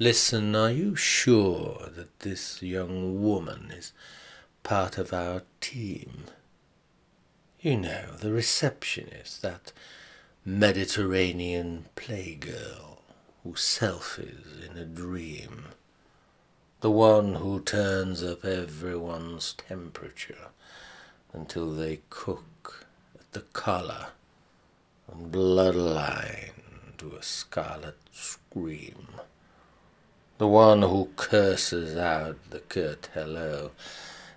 Listen, are you sure that this young woman is part of our team? You know, the receptionist, that Mediterranean playgirl who selfies in a dream. The one who turns up everyone's temperature until they cook at the collar and bloodline to a scarlet scream. The one who curses out the curt hello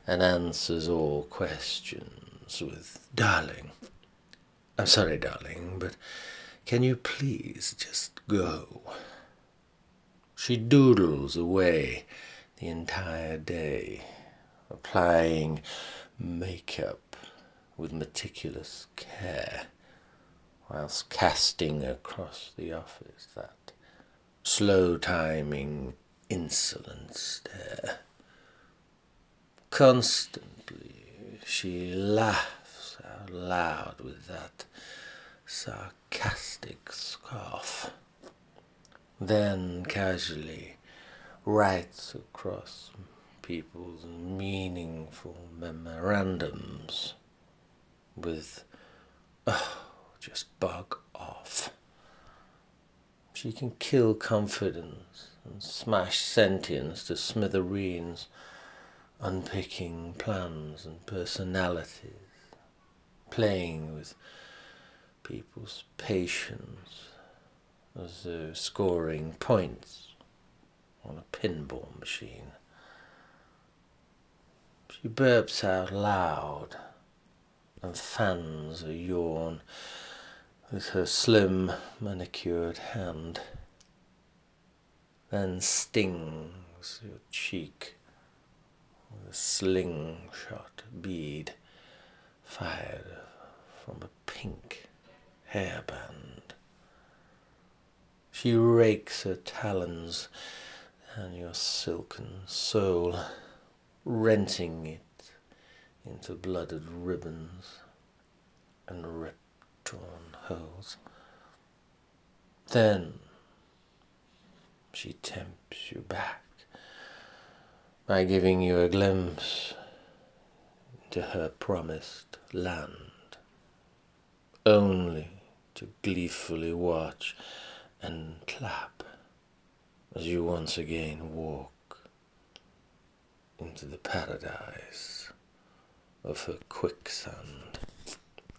and answers all questions with darling. I'm sorry, darling, but can you please just go? She doodles away the entire day, applying makeup with meticulous care, whilst casting across the office that slow timing, insolent stare. Constantly she laughs out loud with that sarcastic scoff, then casually writes across people's meaningful memorandums with, oh, just bug off. She can kill confidence and smash sentience to smithereens, unpicking plans and personalities, playing with people's patience as though scoring points on a pinball machine. She burps out loud and fans a yawn with her slim manicured hand, then stings your cheek with a slingshot bead fired from a pink hairband. She rakes her talons down your silken soul, renting it into blooded ribbons and rip torn holes. Then she tempts you back by giving you a glimpse into her promised land, only to gleefully watch and clap as you once again walk into the paradise of her quicksand.